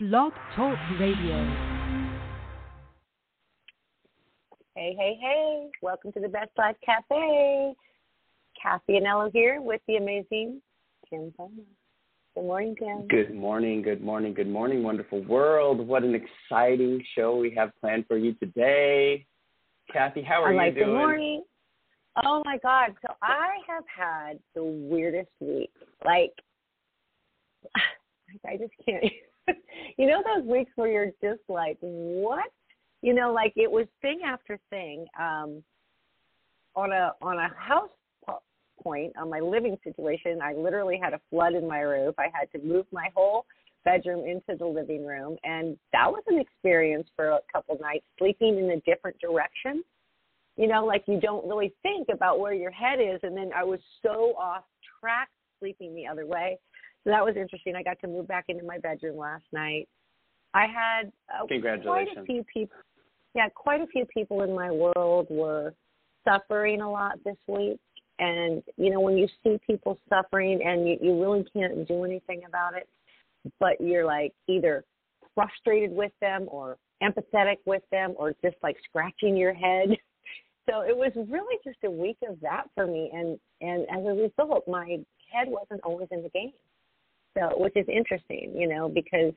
Blog Talk Radio. Hey, hey, hey. Welcome to the Best Life Cafe. Cathy Anello here with the amazing Tim Poma. Good morning, Tim. Good morning, good morning, good morning, wonderful world. What an exciting show we have planned for you today. Cathy, how are I'm you like, doing? Good morning. Oh my God. So I have had the weirdest week. Like, I just can't. you know those weeks where you're just like, what? You know, like it was thing after thing. Um, on a on a house po- point on my living situation, I literally had a flood in my roof. I had to move my whole bedroom into the living room, and that was an experience for a couple nights, sleeping in a different direction. You know, like you don't really think about where your head is, and then I was so off track sleeping the other way. So that was interesting. I got to move back into my bedroom last night. I had uh, quite a few people. Yeah, quite a few people in my world were suffering a lot this week. And you know, when you see people suffering and you, you really can't do anything about it, but you're like either frustrated with them or empathetic with them or just like scratching your head. So it was really just a week of that for me and and as a result my head wasn't always in the game. So which is interesting, you know, because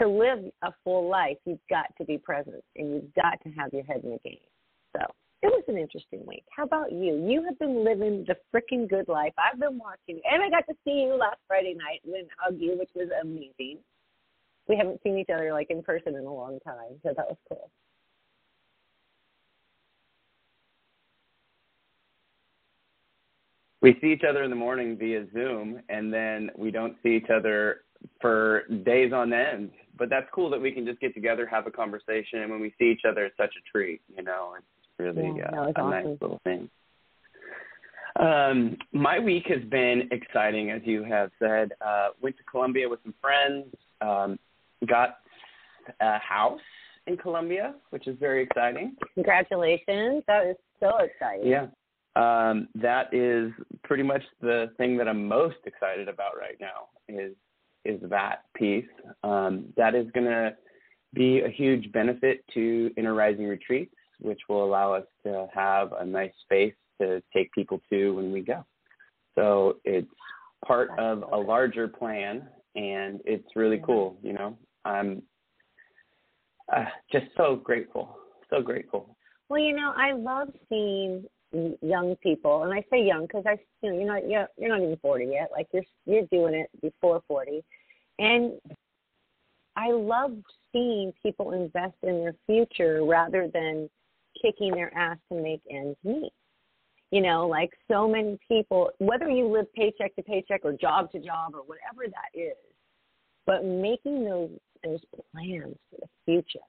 to live a full life you've got to be present and you've got to have your head in the game. So it was an interesting week. How about you? You have been living the freaking good life. I've been watching, and I got to see you last Friday night and hug you, which was amazing. We haven't seen each other like in person in a long time, so that was cool. We see each other in the morning via Zoom, and then we don't see each other for days on end. But that's cool that we can just get together, have a conversation, and when we see each other, it's such a treat. You know, it's really Yeah, uh, a awesome. nice little thing. Um, my week has been exciting, as you have said. Uh, went to Colombia with some friends. Um, got a house in Colombia, which is very exciting. Congratulations! That is so exciting. Yeah. Um, that is pretty much the thing that I'm most excited about right now is is that piece. Um, that is going to be a huge benefit to Inner Rising retreats, which will allow us to have a nice space to take people to when we go. So it's part of a larger plan, and it's really cool. You know, I'm uh, just so grateful, so grateful. Well, you know, I love seeing young people, and I say young because I, you know, you're not you're, you're not even forty yet. Like you're you're doing it before forty, and I love seeing people invest in their future rather than kicking their ass to make ends meet. You know, like so many people, whether you live paycheck to paycheck or job to job or whatever that is, but making those those plans for the future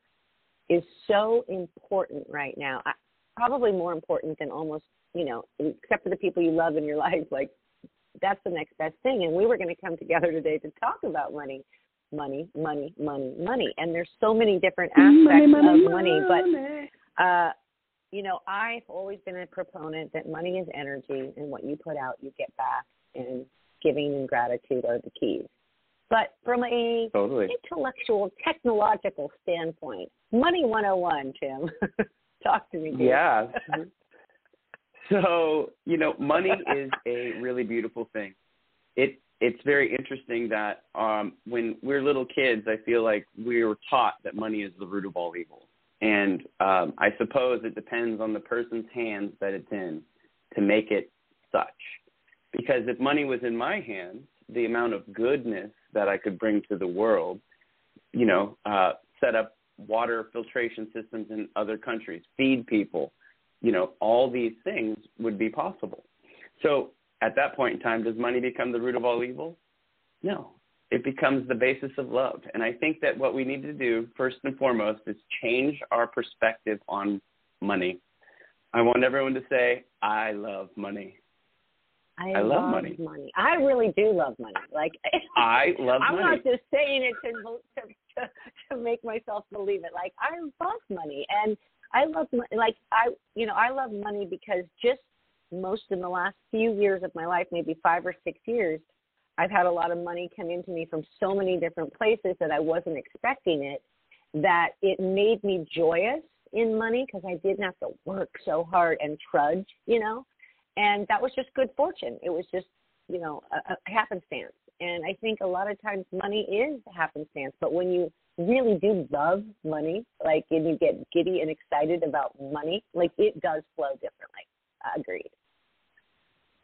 is so important right now. I, probably more important than almost, you know, except for the people you love in your life. Like that's the next best thing. And we were going to come together today to talk about money, money, money, money, money. And there's so many different aspects money, of money, but uh, you know, I've always been a proponent that money is energy, and what you put out, you get back. And giving and gratitude are the keys. But from a Totally. intellectual, technological standpoint, money 101, Tim. Talk to me. dude. Yeah. so, you know, money is a really beautiful thing. It it's very interesting that um when we're little kids, I feel like we were taught that money is the root of all evil. And um I suppose it depends on the person's hands that it's in to make it such. Because if money was in my hands, the amount of goodness that I could bring to the world, you know, uh set up water filtration systems in other countries, feed people, you know, all these things would be possible. So at that point in time, does money become the root of all evil? No. It becomes the basis of love. And I think that what we need to do, first and foremost, is change our perspective on money. I want everyone to say, I love money. I, I love love money. money. I really do love money. Like I love money. I'm not just saying it to, to to make myself believe it. Like I love money, and I love. Like I, you know, I love money because just most in the last few years of my life, maybe five or six years, I've had a lot of money come into me from so many different places that I wasn't expecting it. That it made me joyous in money because I didn't have to work so hard and trudge, you know. And that was just good fortune. It was just, you know, a, a happenstance. And I think a lot of times money is happenstance, but when you really do love money, like, and you get giddy and excited about money, like it does flow differently. Agreed.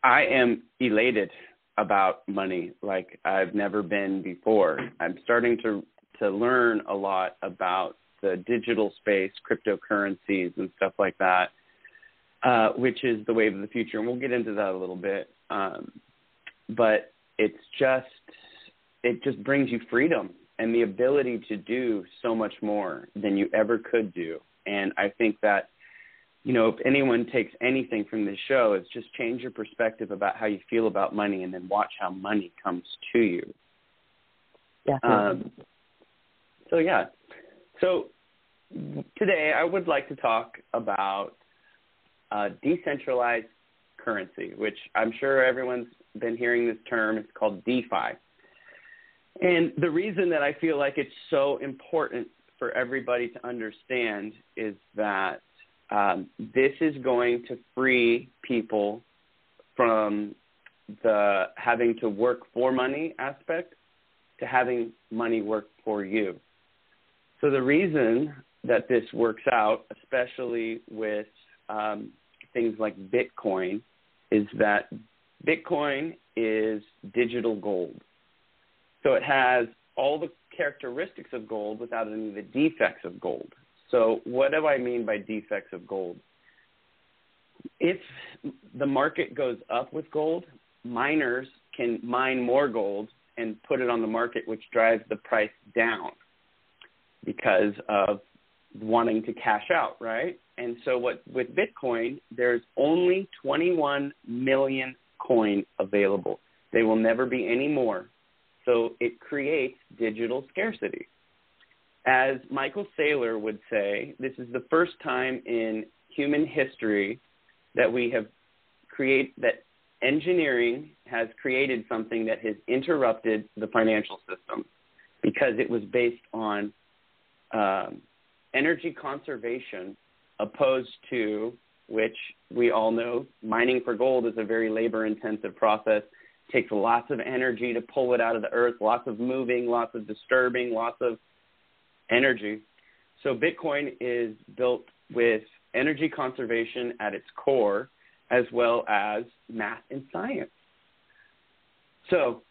I am elated about money like I've never been before. I'm starting to to learn a lot about the digital space, cryptocurrencies, and stuff like that, uh, which is the wave of the future. And we'll get into that a little bit. Um, but it's just it just brings you freedom and the ability to do so much more than you ever could do. And I think that you know, if anyone takes anything from this show, it's just change your perspective about how you feel about money and then watch how money comes to you. Yeah. Um, so, yeah. So, today I would like to talk about uh, decentralized which I'm sure everyone's been hearing this term. It's called DeFi. And the reason that I feel like it's so important for everybody to understand is that um, this is going to free people from the having to work for money aspect to having money work for you. So the reason that this works out, especially with um, things like Bitcoin, is that Bitcoin is digital gold. So it has all the characteristics of gold without any of the defects of gold. So, what do I mean by defects of gold? If the market goes up with gold, miners can mine more gold and put it on the market, which drives the price down because of wanting to cash out, right? And so, what with Bitcoin, there's only 21 million coin available. They will never be any more. So it creates digital scarcity. As Michael Saylor would say, this is the first time in human history that we have create that engineering has created something that has interrupted the financial system because it was based on um, energy conservation opposed to which we all know mining for gold is a very labor intensive process takes lots of energy to pull it out of the earth lots of moving lots of disturbing lots of energy. So Bitcoin is built with energy conservation at its core, as well as math and science. So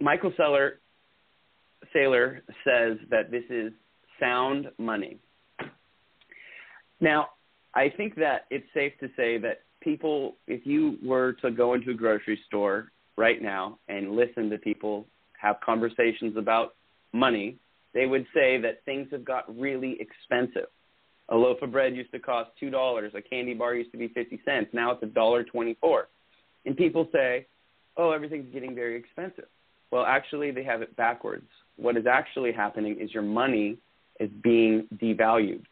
Michael Saylor, Saylor says that this is sound money. Now, I think that it's safe to say that people, if you were to go into a grocery store right now and listen to people have conversations about money, they would say that things have got really expensive. A loaf of bread used to cost two dollars. A candy bar used to be fifty cents. Now it's a dollar twenty-four. And people say, "Oh, everything's getting very expensive." Well, actually, they have it backwards. What is actually happening is your money is being devalued.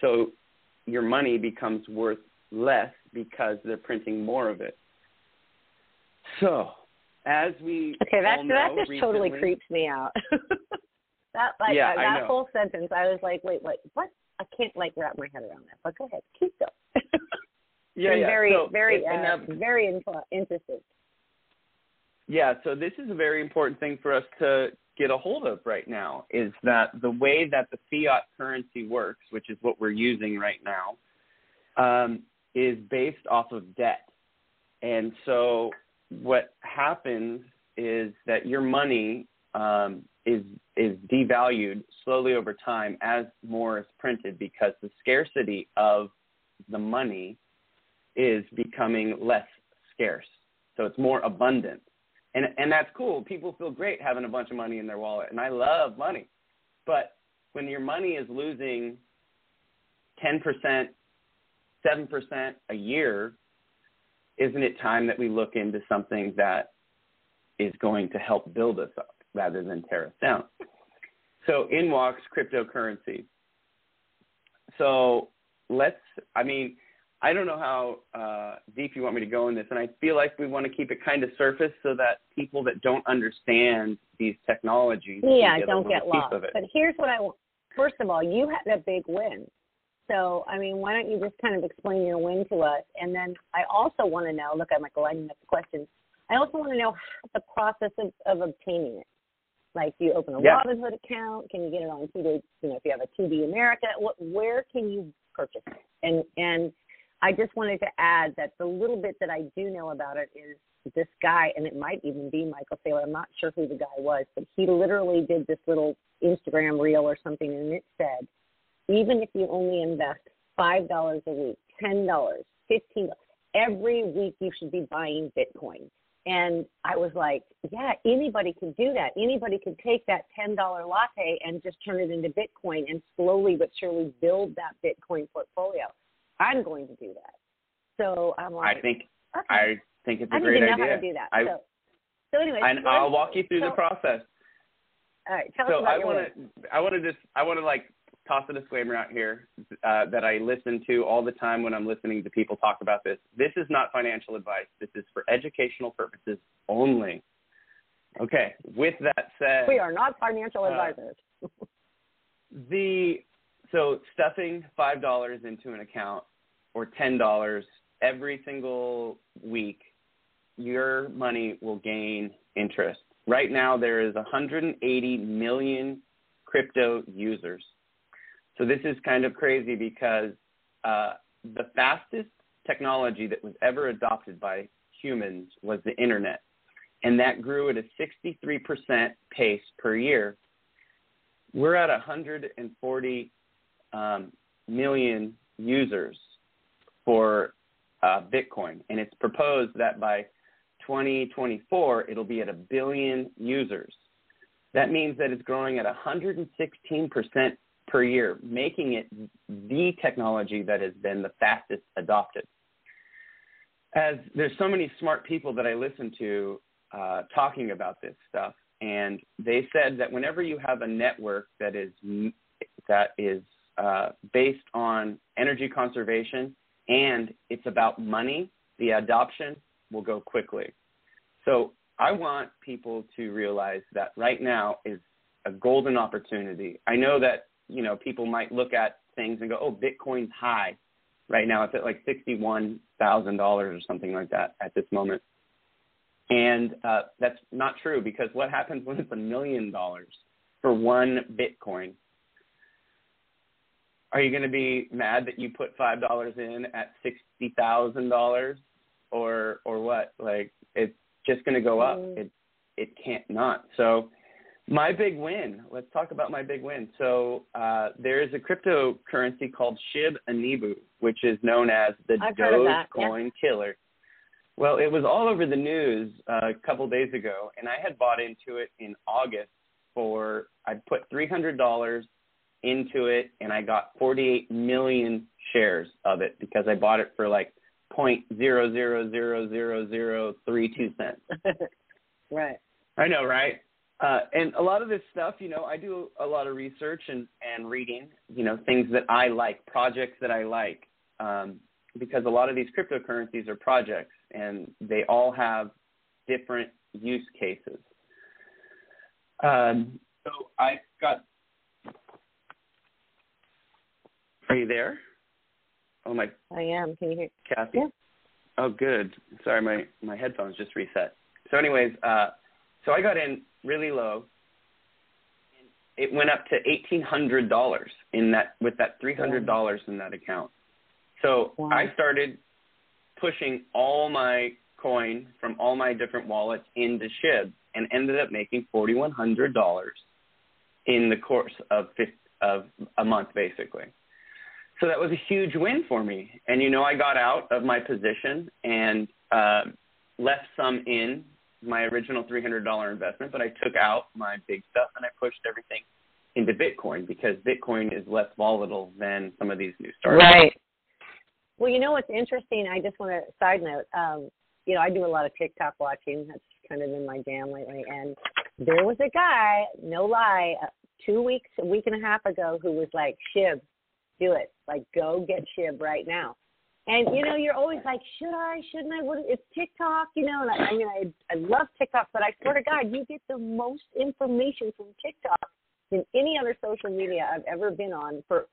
So your money becomes worth less because they're printing more of it. So, as we okay, that know, that just recently, totally creeps me out. That like Yeah, uh, that whole sentence, I was like, wait, wait, what? I can't like wrap my head around that. But go ahead, keep going. Yeah, yeah. very, so, very, and uh, very interested. Yeah, so this is a very important thing for us to get a hold of right now is that the way that the fiat currency works, which is what we're using right now, um, is based off of debt. And so what happens is that your money um, is is devalued slowly over time as more is printed because the scarcity of the money is becoming less scarce. So it's more abundant and and that's cool. People feel great having a bunch of money in their wallet, and I love money. But when your money is losing ten percent, seven percent a year, isn't it time that we look into something that is going to help build us up rather than tear us down? So in walks cryptocurrency. So let's. I mean, I don't know how uh, deep you want me to go in this, and I feel like we want to keep it kind of surface so that people that don't understand these technologies yeah get don't get lost. But here's what I want. First of all, you had a big win. So, I mean, why don't you just kind of explain your win to us? And then I also want to know, look, I'm like lining up the questions. I also want to know the process of, of obtaining it. Like, do you open a yeah. Robinhood account? Can you get it on TD? You know, if you have a TD America, what, where can you purchase it? And and I just wanted to add that the little bit that I do know about it is this guy, and it might even be Michael Saylor. I'm not sure who the guy was, but he literally did this little Instagram reel or something, and it said, even if you only invest five dollars a week, ten dollars, fifteen dollars, every week you should be buying Bitcoin. And I was like, yeah, anybody can do that. Anybody could take that $10 latte and just turn it into Bitcoin and slowly but surely build that Bitcoin portfolio. I'm going to do that. So I'm like, I think okay. I think it's a I great idea. I even know how to do that. I, so, so anyway, and I'll walk you through so, the process. All right, tell so us about I your to, I want to just, I want to like toss a disclaimer out here uh, that I listen to all the time when I'm listening to people talk about this. This is not financial advice. This is for educational purposes only. Okay. With that said, we are not financial uh, advisors. the so stuffing five dollars into an account or ten dollars every single week, your money will gain interest. Right now, there is 180 million crypto users. So this is kind of crazy because uh, the fastest technology that was ever adopted by humans was the internet, and that grew at a 63% pace per year. We're at 140 um, million users for uh, Bitcoin, and it's proposed that by 2024 it'll be at a billion users. That means that it's growing at 116% per year, making it the technology that has been the fastest adopted. As there's so many smart people that I listen to uh, talking about this stuff, and they said that whenever you have a network that is that is uh, based on energy conservation and it's about money, the adoption will go quickly. So I want people to realize that right now is a golden opportunity. I know that you know people might look at things and go, "Oh, Bitcoin's high." Right now, it's at like sixty-one thousand dollars or something like that at this moment, and uh, that's not true because what happens when it's a million dollars for one Bitcoin? Are you going to be mad that you put five dollars in at sixty thousand dollars, or or what? Like it's just going to go up. Mm. It it can't not. So my big win. Let's talk about my big win. So uh, there is a cryptocurrency called Shiba Inu, which is known as the I've Dogecoin yeah. killer. Well, it was all over the news uh, a couple days ago, and I had bought into it in August for I put three hundred dollars into it, and I got forty eight million shares of it because I bought it for like point zero zero zero zero zero three two cents. right. I know, right? Uh, and a lot of this stuff, you know, I do a lot of research and, and reading, you know, things that I like, projects that I like, um, because a lot of these cryptocurrencies are projects and they all have different use cases. Um, so I got. Are you there? Oh my. I am. Can you hear? Cathy. Yeah. Oh, good. Sorry, my my headphones just reset. So, anyways, uh, so I got in really low. And It went up to eighteen hundred dollars in that with that three hundred dollars in that account. So Wow. I started pushing all my coin from all my different wallets into Shib and ended up making forty one hundred dollars in the course of fif- of a month, basically. So that was a huge win for me. And you know, I got out of my position and uh, left some in my original $300 investment, but I took out my big stuff and I pushed everything into Bitcoin because Bitcoin is less volatile than some of these new startups. Right. Well, you know what's interesting? I just want to side note. Um, you know, I do a lot of TikTok watching. That's kind of been my jam lately. And there was a guy, no lie, uh, two weeks, a week and a half ago, who was like, "Shib, do it. Like, go get Shib right now." And you know, you're always like, should I? Shouldn't I? What? It's TikTok, you know. And I, I mean, I I love TikTok, but I swear to God, you get the most information from TikTok than any other social media I've ever been on for,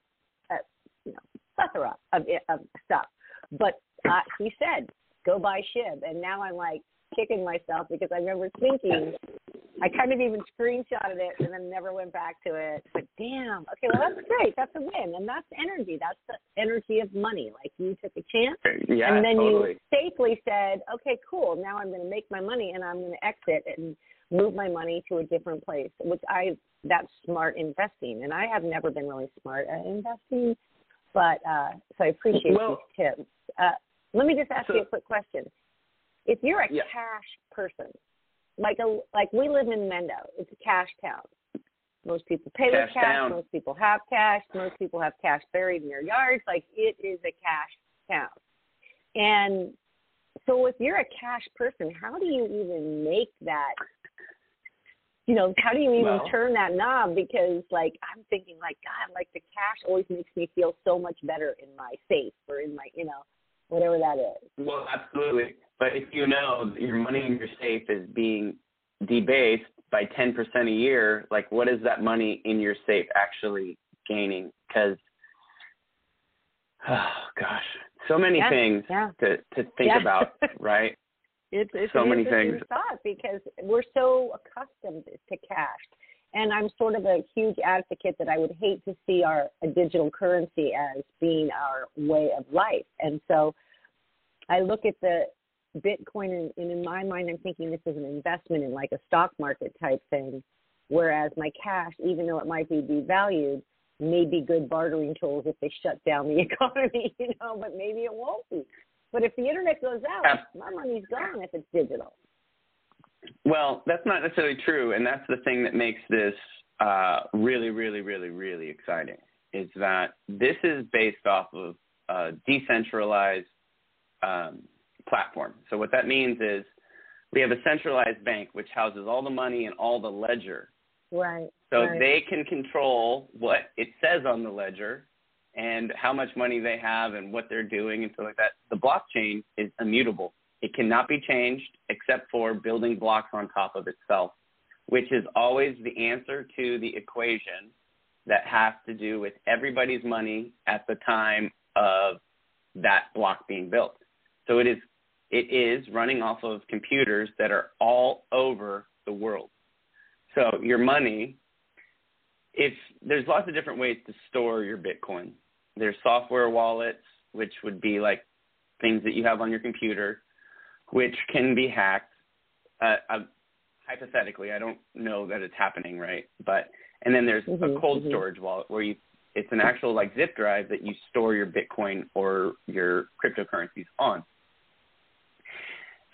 uh, you know, plethora of of stuff. But uh, he said, go buy Shib, and now I'm like kicking myself because I remember thinking I kind of even screenshotted it and then never went back to it. But damn, okay, well that's great. That's a win, and that's energy. That's the energy of money. Like you took a chance, Yeah, and then totally. you safely said, okay, cool. Now I'm going to make my money, and I'm going to exit and move my money to a different place. Which I that's smart investing, and I have never been really smart at investing. But uh, so I appreciate Well- these tips. Uh, let me just ask So- you a quick question. If you're a Yeah. cash person, like a like we live in Mendo, it's a cash town. Most people pay with Cash cash. town. Most people have cash. Most people have cash buried in their yards. Like it is a cash town. And so, if you're a cash person, how do you even make that? You know, how do you even Well- turn that knob? Because, like, I'm thinking, like, God, like the cash always makes me feel so much better in my safe or in my, you know, whatever that is. Well, absolutely. But if you know your money in your safe is being debased by 10% a year, like what is that money in your safe actually gaining? Because, oh gosh, so many Yeah, things yeah. to to think Yeah. about, right? It's, it's So an many things. thought because we're so accustomed to cash, and I'm sort of a huge advocate that I would hate to see our a digital currency as being our way of life, and so I look at the Bitcoin, and, and in my mind, I'm thinking this is an investment in like a stock market type thing, whereas my cash, even though it might be devalued, may be good bartering tools if they shut down the economy, you know, but maybe it won't be. But if the internet goes out, my money's gone if it's digital. Well, that's not necessarily true, and that's the thing that makes this uh, really, really, really, really exciting. Is that this is based off of a decentralized um, platform. So what that means is we have a centralized bank which houses all the money and all the ledger. Right. So right. they can control what it says on the ledger and how much money they have and what they're doing and stuff like that. The blockchain is immutable. It cannot be changed except for building blocks on top of itself, which is always the answer to the equation that has to do with everybody's money at the time of that block being built. So it is it is running off of computers that are all over the world. So your money if there's lots of different ways to store your Bitcoin. There's software wallets, which would be like things that you have on your computer, which can be hacked. Uh, uh, hypothetically, I don't know that it's happening, right? But and then there's Mhm, a cold mhm. storage wallet where you it's an actual like zip drive that you store your Bitcoin or your cryptocurrencies on.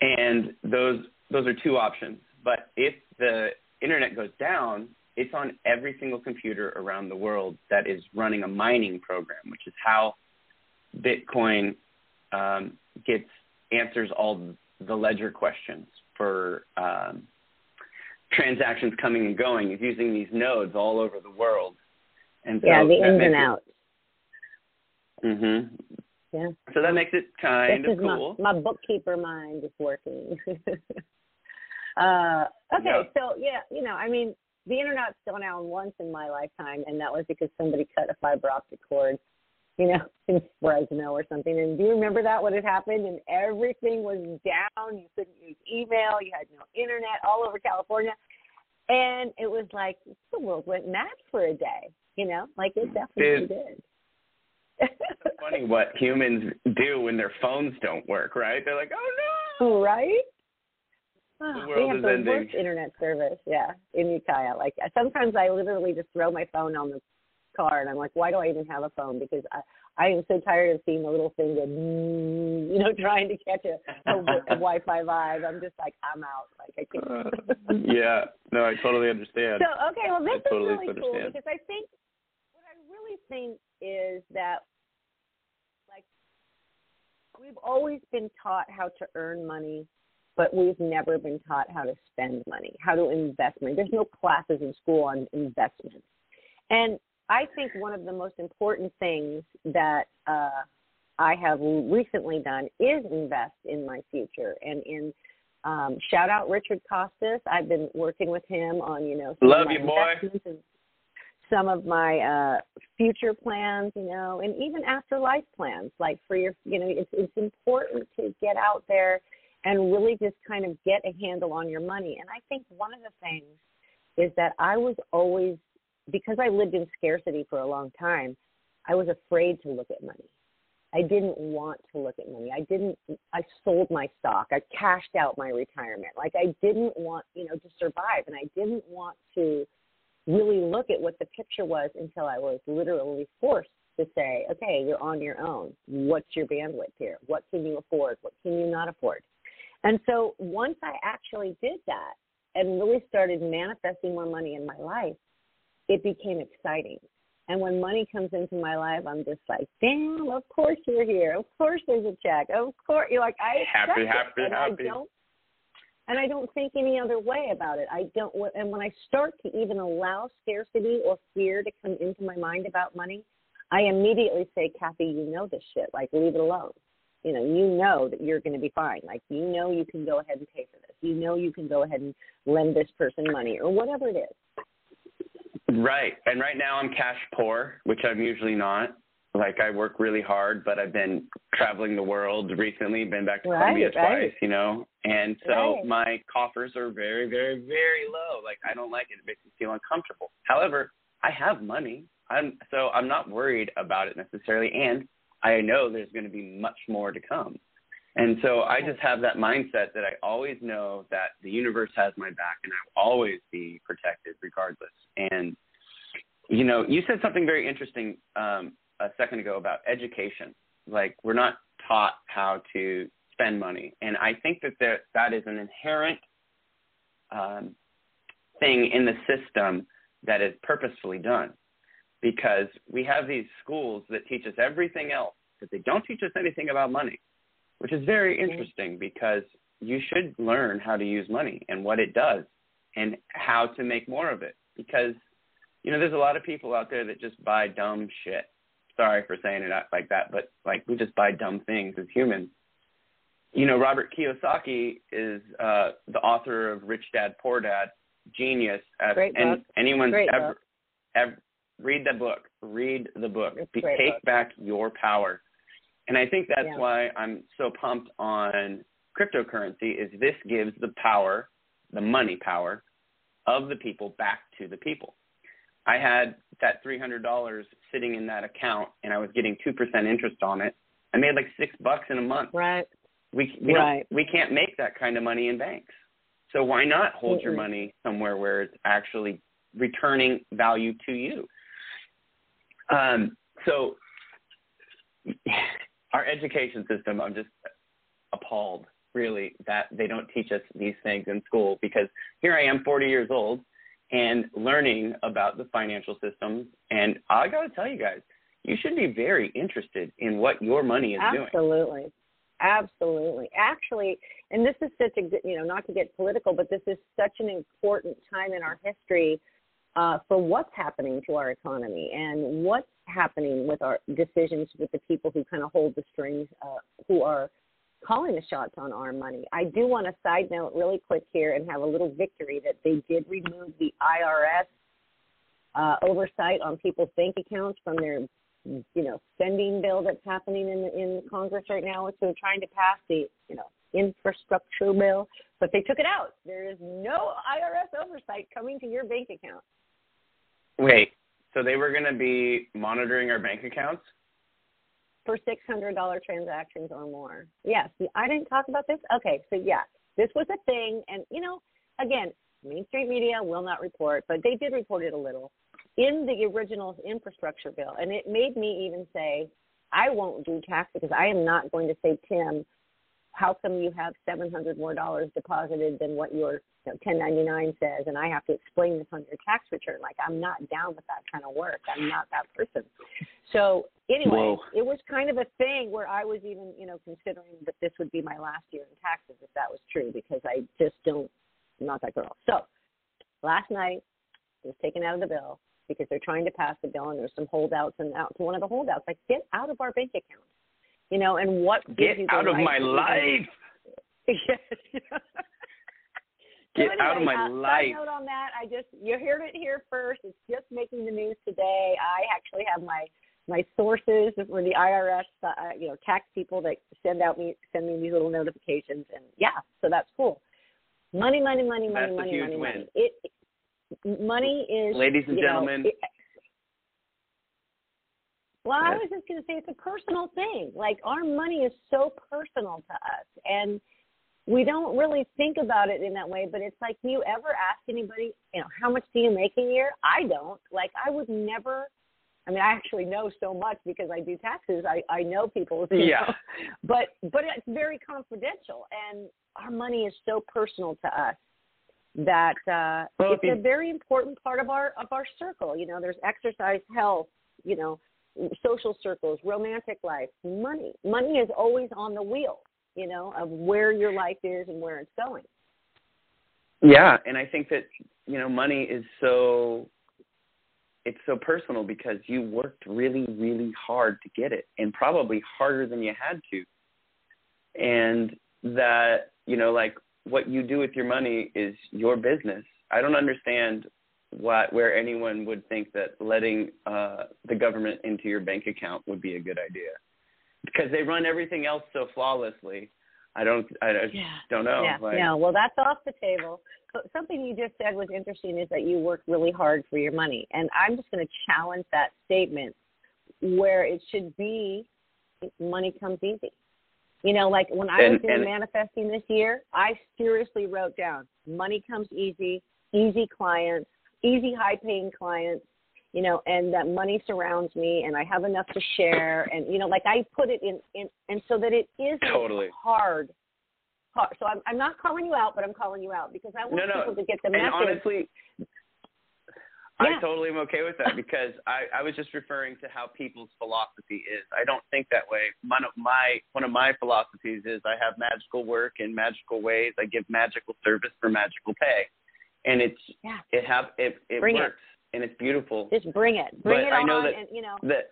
And those those are two options. But if the internet goes down, it's on every single computer around the world that is running a mining program, which is how Bitcoin um, gets answers all the ledger questions for um, transactions coming and going. Is using these nodes all over the world, and so yeah, the ins and outs. Mhm. Yeah. So that makes it kind this of cool. my, my bookkeeper mind is working. uh, okay, Yeah. so yeah, you know, I mean, the internet's gone down once in my lifetime, and that was because somebody cut a fiber optic cord, you know, in Fresno or something. And do you remember that when it happened? And everything was down. You couldn't use email. You had no internet all over California. And it was like the world went mad for a day, you know, like it definitely did. It's funny what humans do when their phones don't work, right? They're like, "Oh no!" right? The Oh, world we have is the ending. worst internet service, yeah, in Ukiah. Like sometimes I literally just throw my phone on the car, and I'm like, why do I even have a phone? Because I I am so tired of seeing the little thing that you know trying to catch a, a, a Wi-Fi vibe. I'm just like, I'm out. Like I can't. Uh, yeah, no, I totally understand. So okay, well this I totally is really cool because I think what I really think is that like we've always been taught how to earn money, but we've never been taught how to spend money, how to invest money. There's no classes in school on investment. And I think one of the most important things that uh I have recently done is invest in my future and in um, shout out Richard Costas. I've been working with him on, you know, love you, boy. And some of my uh future plans, you know, and even after life plans. Like for your, you know, it's it's important to get out there and really just kind of get a handle on your money. And I think one of the things is that I was always because I lived in scarcity for a long time, I was afraid to look at money. I didn't want to look at money. I didn't I sold my stock. I cashed out my retirement. Like I didn't want, you know, to survive and I didn't want to really look at what the picture was until I was literally forced to say, okay, you're on your own. What's your bandwidth here? What can you afford? What can you not afford? And so once I actually did that and really started manifesting more money in my life, it became exciting. And when money comes into my life, I'm just like, damn, of course you're here. Of course there's a check. Of course you're like, I happy, happy. And happy. I don't, and I don't think any other way about it. I don't. And when I start to even allow scarcity or fear to come into my mind about money, I immediately say, Cathy, you know this shit. Like, leave it alone. You know, you know that you're going to be fine. Like, you know you can go ahead and pay for this. You know you can go ahead and lend this person money or whatever it is. Right. And right now I'm cash poor, which I'm usually not. Like I work really hard, but I've been traveling the world recently, been back to right, Colombia right. twice, you know. And so right. my coffers are very, very, very low. Like I don't like it. It makes me feel uncomfortable. However, I have money. I'm so I'm not worried about it necessarily and I know there's going to be much more to come. And so I just have that mindset that I always know that the universe has my back and I will always be protected regardless. And you know, you said something very interesting um, a second ago about education. Like we're not taught how to spend money, and I think that there, that is an inherent um, thing in the system that is purposefully done, because we have these schools that teach us everything else, but they don't teach us anything about money, which is very interesting because you should learn how to use money and what it does and how to make more of it because you know, there's a lot of people out there that just buy dumb shit. Sorry for saying it like that, but like we just buy dumb things as humans. You know, Robert Kiyosaki is uh, the author of Rich Dad Poor Dad, genius. Uh, Great and book. anyone's Great ever, book. ever read the book. Read the book. Be, take book. back your power. And I think that's Yeah. why I'm so pumped on cryptocurrency. Is this gives the power, the money power, of the people back to the people. I had that three hundred dollars sitting in that account, and I was getting two percent interest on it. I made like six bucks in a month. Right. We we Right. we can't make that kind of money in banks. So why not hold your money somewhere where it's actually returning value to you? Um, so our education system, I'm just appalled, really, that they don't teach us these things in school because here I am, 40 years old, and learning about the financial system. And I got to tell you guys, you should be very interested in what your money is doing. Absolutely. Absolutely. Actually, and this is such a you know, not to get political, but this is such an important time in our history uh, for what's happening to our economy and what's happening with our decisions with the people who kind of hold the strings, uh, who are calling the shots on our money. I do want to side note really quick here and have a little victory that they did remove the IRS uh, oversight on people's bank accounts from their you know spending bill that's happening in the, in Congress right now. So they're trying to pass the you know infrastructure bill, but they took it out. There is no IRS oversight coming to your bank account. Wait, so they were going to be monitoring our bank accounts? for six hundred dollar transactions or more. Yes, I didn't talk about this. Okay, so yeah, this was a thing, and you know, again, mainstream media will not report, but they did report it a little in the original infrastructure bill, and it made me even say, I won't do tax because I am not going to say, Tim, how come you have seven hundred more dollars deposited than what your you know, 1099 says, and I have to explain this on your tax return. Like I'm not down with that kind of work. I'm not that person. So anyway, Whoa. it was kind of a thing where I was even, you know, considering that this would be my last year in taxes if that was true because I just don't, I'm not that girl. So last night it was taken out of the bill because they're trying to pass the bill and there's some holdouts and out to one of the holdouts like get out of our bank account. You know, and what get out of my life. yes. Get so anyway, out of my uh, life. Note on that, I just you heard it here first. It's just making the news today. I actually have my my sources for the IRS, uh, you know, tax people that send out me send me these little notifications, and yeah, so that's cool. Money, money, money, money, That's a money, huge money, win. money. It, money is Ladies and you know, gentlemen. it- well, I was just going to say it's a personal thing. Like our money is so personal to us, and we don't really think about it in that way. But it's like, do you ever ask anybody, you know, how much do you make a year? I don't. Like, I would never. I mean, I actually know so much because I do taxes. I I know people. You Yeah. Know? But but it's very confidential, and our money is so personal to us that uh, Well, it's you- a very important part of our of our circle. You know, there's exercise, health. You know, social circles, romantic life, money. Money is always on the wheel, you know, of where your life is and where it's going. Yeah, and I think that you know money is so it's so personal because you worked really really hard to get it and probably harder than you had to. And that, you know, like what you do with your money is your business. I don't understand what where anyone would think that letting uh the government into your bank account would be a good idea. Because they run everything else so flawlessly. I don't I just Yeah. don't know. yeah, like, yeah. Well, that's off the table. But something you just said was interesting is that you work really hard for your money, and I'm just going to challenge that statement where it should be money comes easy. You know, like when I was And- doing and- manifesting this year, I seriously wrote down money comes easy, easy clients, easy high paying clients, you know, and that money surrounds me and I have enough to share and you know, like I put it in, in and so that it isn't Totally. hard. hard. So I'm I'm not calling you out, but I'm calling you out because I want No, no. people to get the and message. honestly, I totally am okay with that because I, I was just referring to how people's philosophy is. I don't think that way. One of my one of my philosophies is I have magical work in magical ways. I give magical service for magical pay, and it's Yeah. it have it it Bring it. works and it's beautiful. just bring it. Bring But it I on know that- and you know That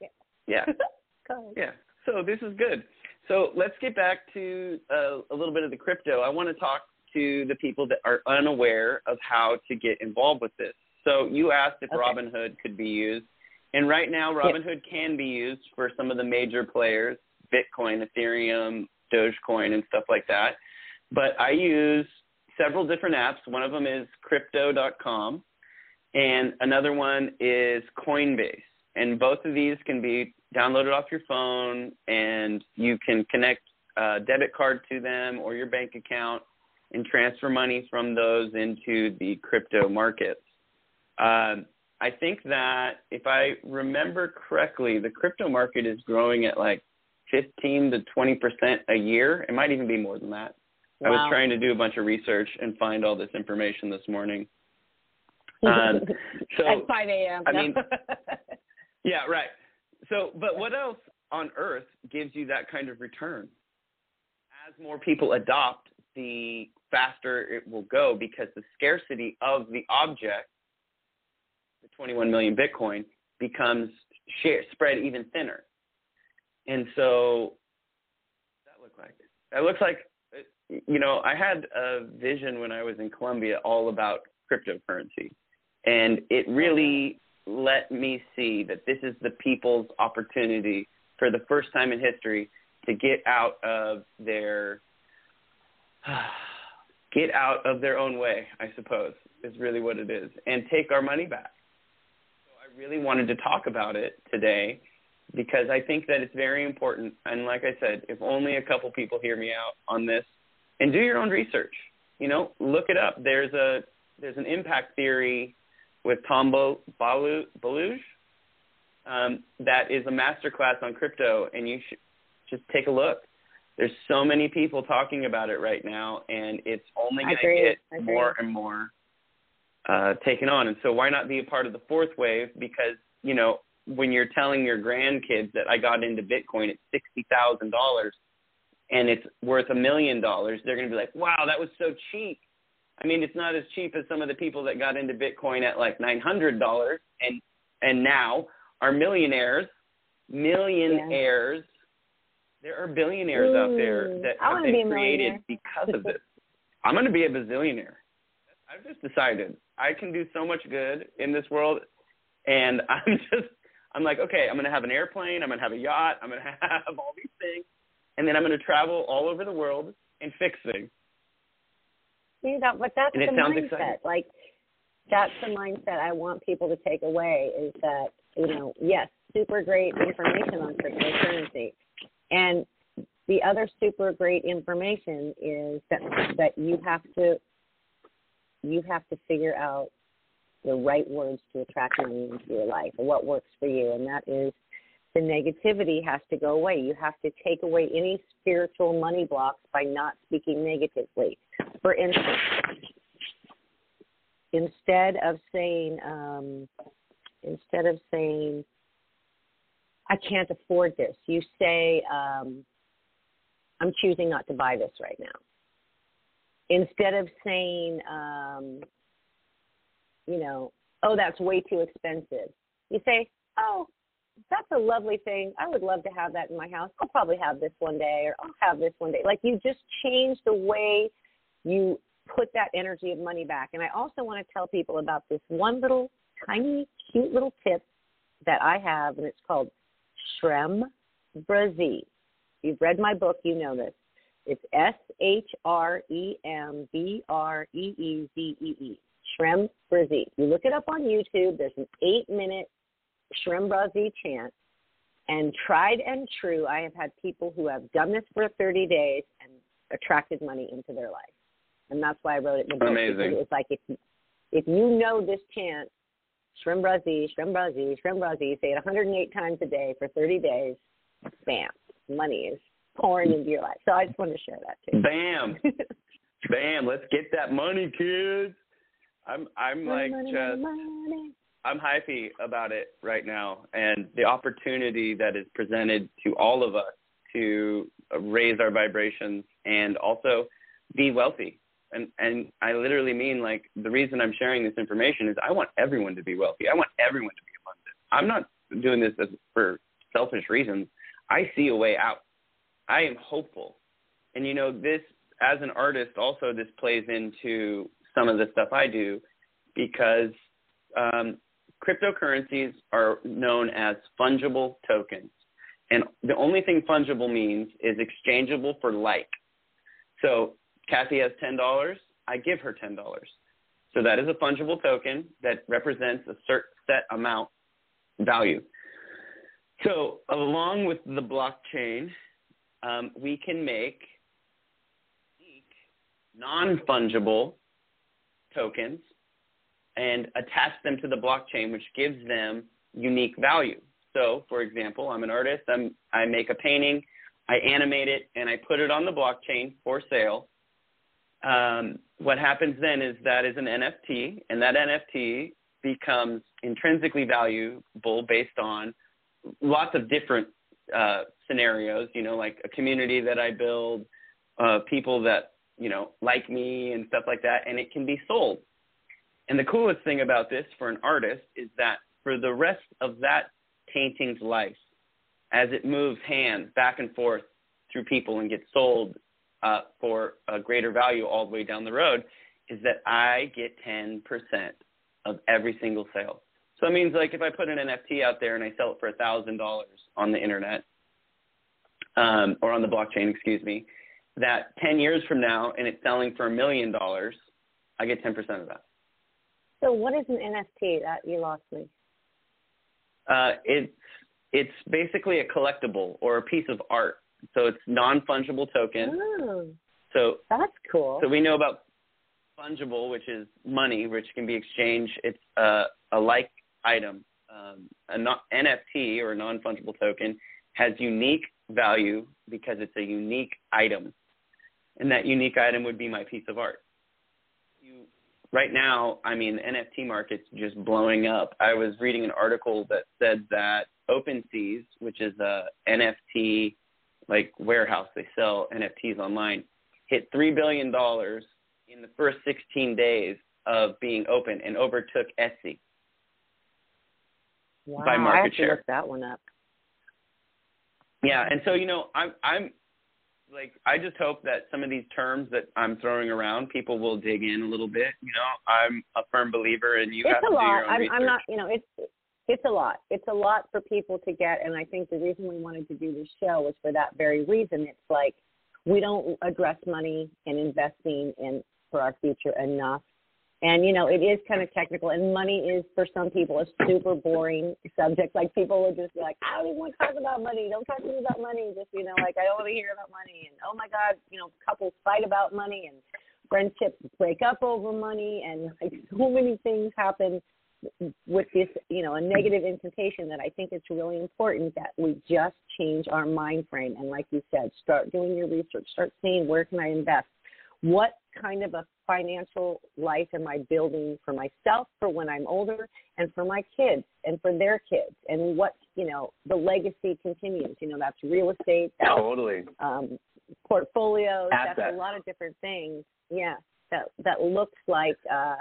Yeah. yeah yeah. So this is good. So let's get back to uh, a little bit of the crypto. I want to talk to the people that are unaware of how to get involved with this. So you asked if Okay. Robinhood could be used, and right now Robinhood can be used for some of the major players, Bitcoin, Ethereum, Dogecoin, and stuff like that. But I use several different apps. One of them is Crypto.com, and another one is Coinbase. And both of these can be downloaded off your phone, and you can connect a debit card to them or your bank account and transfer money from those into the crypto markets. Um, I think that if I remember correctly, the crypto market is growing at like 15 to 20 percent a year. It might even be more than that. I was trying to do a bunch of research and find all this information this morning. Um, so at 5 a.m. I mean- Yeah, right. So, but what else on earth gives you that kind of return? As more people adopt, the faster it will go because the scarcity of the object, the 21 million Bitcoin, becomes share, spread even thinner. And so, that look like? That looks like, you know, I had a vision when I was in Colombia all about cryptocurrency. And it really let me see that this is the people's opportunity for the first time in history to get out of their get out of their own way, I suppose, is really what it is, and take our money back. So I really wanted to talk about it today because I think that it's very important. And like I said, if only a couple people hear me out on this, and do your own research. You know, look it up. There's a there's an impact theory with Tom Bo- Balu- Baluj um, that is a master class on crypto, and you should just take a look. There's so many people talking about it right now, and it's only going to get more and more uh, taken on. And so, why not be a part of the fourth wave? Because you know, when you're telling your grandkids that I got into Bitcoin at sixty thousand dollars, and it's worth a million dollars, they're going to be like, "Wow, that was so cheap." I mean, it's not as cheap as some of the people that got into Bitcoin at like nine hundred dollars, and and now are millionaires, millionaires There are billionaires out there that have wanna be been created because of this. I'm going to be a bazillionaire. I've just decided I can do so much good in this world, and I'm just I'm like, okay, I'm going to have an airplane, I'm going to have a yacht, I'm going to have all these things, and then I'm going to travel all over the world and fix things. See that, but that's And the mindset. exciting. Like that's the mindset I want people to take away is that you know, yes, super great information on cryptocurrency, and the other super great information is that that you have to you have to figure out the right words to attract money into your life or what works for you, and that is the negativity has to go away. You have to take away any spiritual money blocks by not speaking negatively. For instance, instead of saying, um, instead of saying, I can't afford this, you say, um, I'm choosing not to buy this right now. Instead of saying, um, you know, oh, that's way too expensive, you say, oh, that's a lovely thing. I would love to have that in my house. I'll probably have this one day, or I'll have this one day. Like you just change the way you put that energy of money back. And I also want to tell people about this one little tiny, cute little tip that I have, and it's called Shreem Brzee. You've read my book, you know this. It's S H R E M B R E E Z E E. Shreem Brzee. You look it up on YouTube. There's an eight minute Shreem Brzee chant. And tried and true, I have had people who have done this for 30 days and attracted money into their life. And that's why I wrote it in the book. Amazing. because It's like if you, if you know this chant, Shreem Brzee, Shreem Brzee, Shreem Brzee, say it 108 times a day for 30 days, bam, money is pouring into your life. So I just wanted to share that too. Bam, bam! Let's get that money, kids. I'm I'm like money, just money, money. I'm hypey about it right now, and the opportunity that is presented to all of us to raise our vibrations and also be wealthy. And and I literally mean like the reason I'm sharing this information is I want everyone to be wealthy. I want everyone to be abundant. I'm not doing this as, for selfish reasons. I see a way out. I am hopeful. And you know, this as an artist also this plays into some of the stuff I do because um, cryptocurrencies are known as fungible tokens. And the only thing fungible means is exchangeable for like. So Cathy has $10, I give her $10. So that is a fungible token that represents a certain set amount value. So along with the blockchain, um, we can make non-fungible tokens and attach them to the blockchain, which gives them unique value. So, for example, I'm an artist. I'm, I make a painting, I animate it, and I put it on the blockchain for sale. Um, what happens then is that is an NFT, and that NFT becomes intrinsically valuable based on lots of different uh, scenarios. You know, like a community that I build, uh, people that you know like me, and stuff like that, and it can be sold. And the coolest thing about this for an artist is that for the rest of that painting's life, as it moves hands back and forth through people and gets sold uh, for a greater value all the way down the road, is that I get 10% of every single sale. So it means like if I put an NFT out there and I sell it for $1,000 on the internet, um, or on the blockchain, excuse me, that 10 years from now and it's selling for a million dollars, I get 10% of that. So what is an NFT? That you lost me. Uh, it's it's basically a collectible or a piece of art. So it's non-fungible token. Oh, So that's cool. so we know about fungible, which is money, which can be exchanged. It's uh, a like item. Um, a not, NFT or a non-fungible token has unique value because it's a unique item, and that unique item would be my piece of art. Right now, I mean, the NFT market's just blowing up. I was reading an article that said that OpenSeas, which is a NFT like warehouse, they sell NFTs online, hit three billion dollars in the first 16 days of being open and overtook Etsy. wow, by I market have to share. look that one up. Yeah, and so you know, I'm I'm like I just hope that some of these terms that I'm throwing around, people will dig in a little bit. You know, I'm a firm believer, and you it's have to a do your own I'm, research. I'm not, you know, it's it's a lot. It's a lot for people to get, and I think the reason we wanted to do this show was for that very reason. It's like we don't address money and investing in for our future enough. And you know, it is kind of technical, and money is for some people a super boring subject. Like people will just be like, "I don't even want to talk about money. Don't talk to me about money." Just you know, like I don't want to hear about money. And oh my God, you know, couples fight about money, and friendships break up over money, and like so many things happen with this, you know, a negative incantation that I think it's really important that we just change our mind frame. And like you said, start doing your research, start seeing where can I invest? What kind of a financial life am I building for myself for when I'm older and for my kids and for their kids? And what, you know, the legacy continues. You know, that's real estate, that's totally. um, portfolios, Assets. that's a lot of different things. Yeah, that that looks like uh,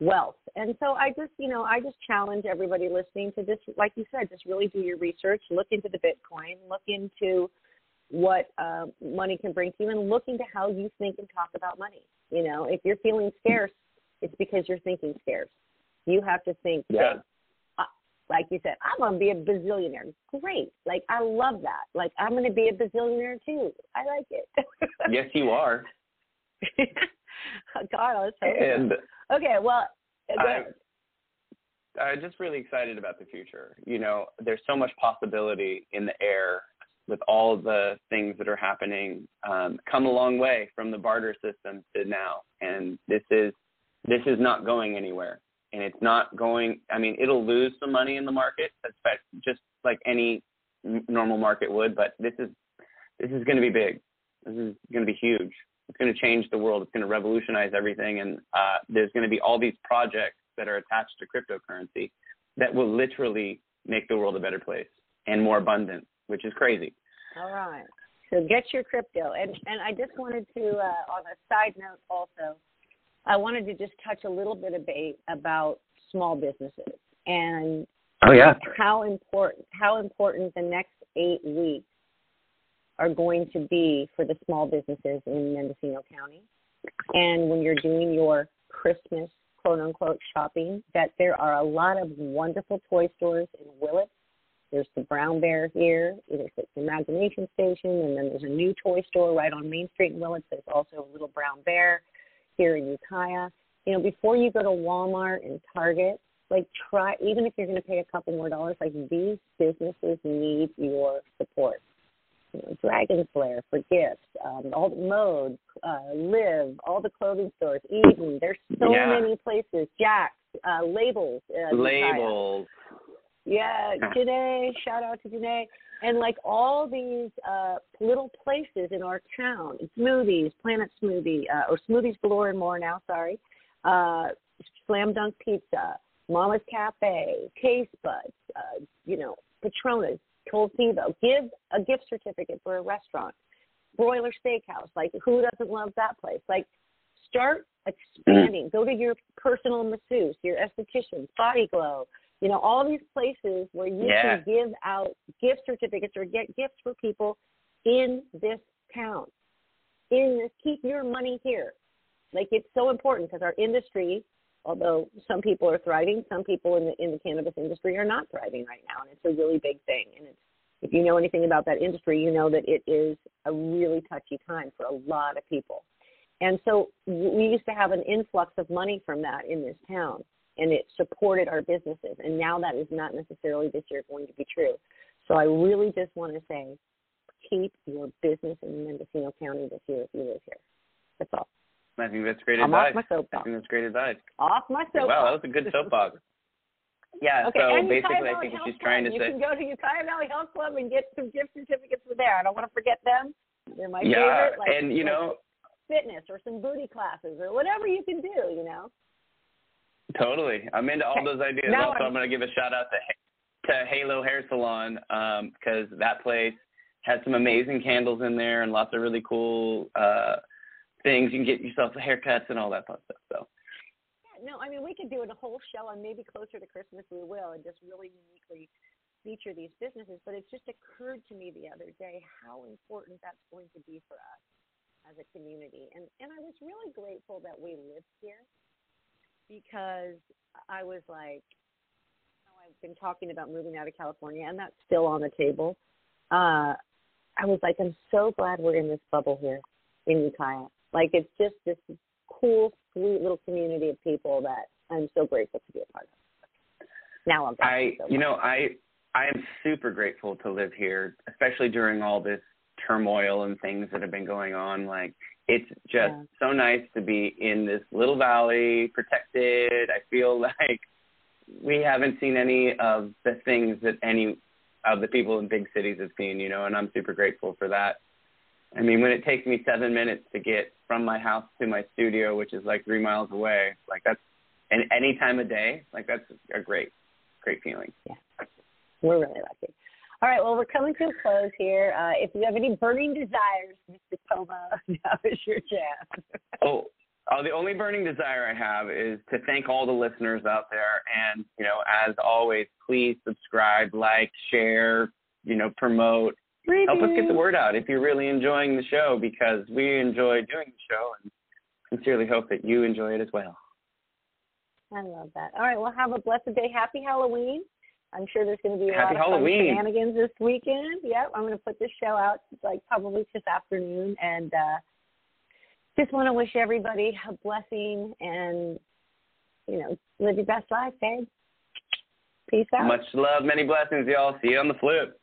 wealth. And so I just, you know, I just challenge everybody listening to just, like you said, just really do your research, look into the Bitcoin, look into what uh, money can bring to you, and look into how you think and talk about money. You know, if you're feeling scarce, it's because you're thinking scarce. You have to think Yeah. big. Uh, Like you said, I'm gonna be a bazillionaire. Great. Like I love that. Like I'm gonna be a bazillionaire too. I like it. Yes, you are. God, let's hope. And Okay, well, I'm, I'm just really excited about the future. You know, there's so much possibility in the air with all the things that are happening. Um, come a long way from the barter system to now, and this is this is not going anywhere. And it's not going. I mean, it'll lose some money in the market, just like any normal market would. But this is this is going to be big. This is going to be huge. It's going to change the world. It's going to revolutionize everything. And uh, there's going to be all these projects that are attached to cryptocurrency that will literally make the world a better place and more abundant, which is crazy. All right. So get your crypto, and and I just wanted to, uh, on a side note, also, I wanted to just touch a little bit about about small businesses and Oh yeah. how important how important the next eight weeks are going to be for the small businesses in Mendocino County. And when you're doing your Christmas quote unquote shopping, that there are a lot of wonderful toy stores in Willits. There's the Brown Bear here. There's the Imagination Station, and then there's a new toy store right on Main Street in Willits. There's also a little Brown Bear here in Ukiah. You know, before you go to Walmart and Target, like try even if you're going to pay a couple more dollars, like these businesses need your support. You know, Dragon's Lair for gifts, um, all the mode, uh, live, all the clothing stores, Eden. There's so Yeah. many places. Jack's, uh, labels, uh, Labels. Yeah, Janae, shout out to Janae. And like all these uh, little places in our town, smoothies, Planet Smoothie, uh, or Smoothies Galore and more now, sorry, uh, Slam Dunk Pizza, Mama's Cafe, Taste Buds, uh, you know, Patronas, Cold. Give a gift certificate for a restaurant. Broiler Steakhouse, like who doesn't love that place? Like start expanding. Go to your personal masseuse, your esthetician, Body Glow, you know, all these places where you Yeah. can give out gift certificates or get gifts for people in this town. In this, keep your money here. Like it's so important because our industry, although some people are thriving, some people in the in the cannabis industry are not thriving right now, and it's a really big thing. And it's if you know anything about that industry, you know that it is a really touchy time for a lot of people. And so we used to have an influx of money from that in this town, and it supported our businesses. And now that is not necessarily this year going to be true. So I really just want to say, keep your business in Mendocino County this year if you live here. That's all. I think that's great I'm advice. off my I soapbox. think that's great advice. Off my soapbox. Wow, that was a good soapbox. Yeah, Okay, so basically I think what she's trying to Club. say You can go to Ukiah Valley Health Club and get some gift certificates for there. I don't want to forget them. They're my Yeah, favorite. Like, and you know, fitness or some booty classes or whatever you can do. You know. Totally. I'm into all those ideas. Now also, I'm- I'm, going to give a shout out to to Halo Hair Salon because that place has some amazing candles in there and lots of really cool uh things. You can get yourself haircuts and all that fun stuff. So Yeah, no, I mean we could do a whole show and maybe closer to Christmas we will and just really uniquely feature these businesses, but it just occurred to me the other day how important that's going to be for us as a community. And and I was really grateful that we lived here because I was like, know, I've been talking about moving out of California, and that's still on the table. Uh, I was like, I'm so glad we're in this bubble here in Ukiah. Like, it's just this cool, sweet little community of people that I'm so grateful to be a part of. Now I'm. I, so you know, I I am super grateful to live here, especially during all this turmoil and things that have been going on. Like it's just Yeah. so nice to be in this little valley, protected. I feel like we haven't seen any of the things that any of the people in big cities have seen, you know, and I'm super grateful for that. I mean, when it takes me seven minutes to get from my house to my studio, which is like three miles away, like that's and any time of day, like that's a great, great feeling. Yeah. We're really lucky. All right, well, we're coming to a close here. Uh, if you have any burning desires, Mr. Poma, now is your chance. Oh, oh, the only burning desire I have is to thank all the listeners out there, and you know, as always, please subscribe, like, share, you know, promote, help us get the word out if you're really enjoying the show because we enjoy doing the show and sincerely hope that you enjoy it as well. I love that. All right, well, have a blessed day. Happy Halloween. I'm sure there's going to be a Happy lot of Halloween. fun shenanigans this weekend. Yep, I'm going to put this show out like probably this afternoon, and uh, just want to wish everybody a blessing and you know live your best life, babe. Peace out. Much love, many blessings, y'all. See you on the flip.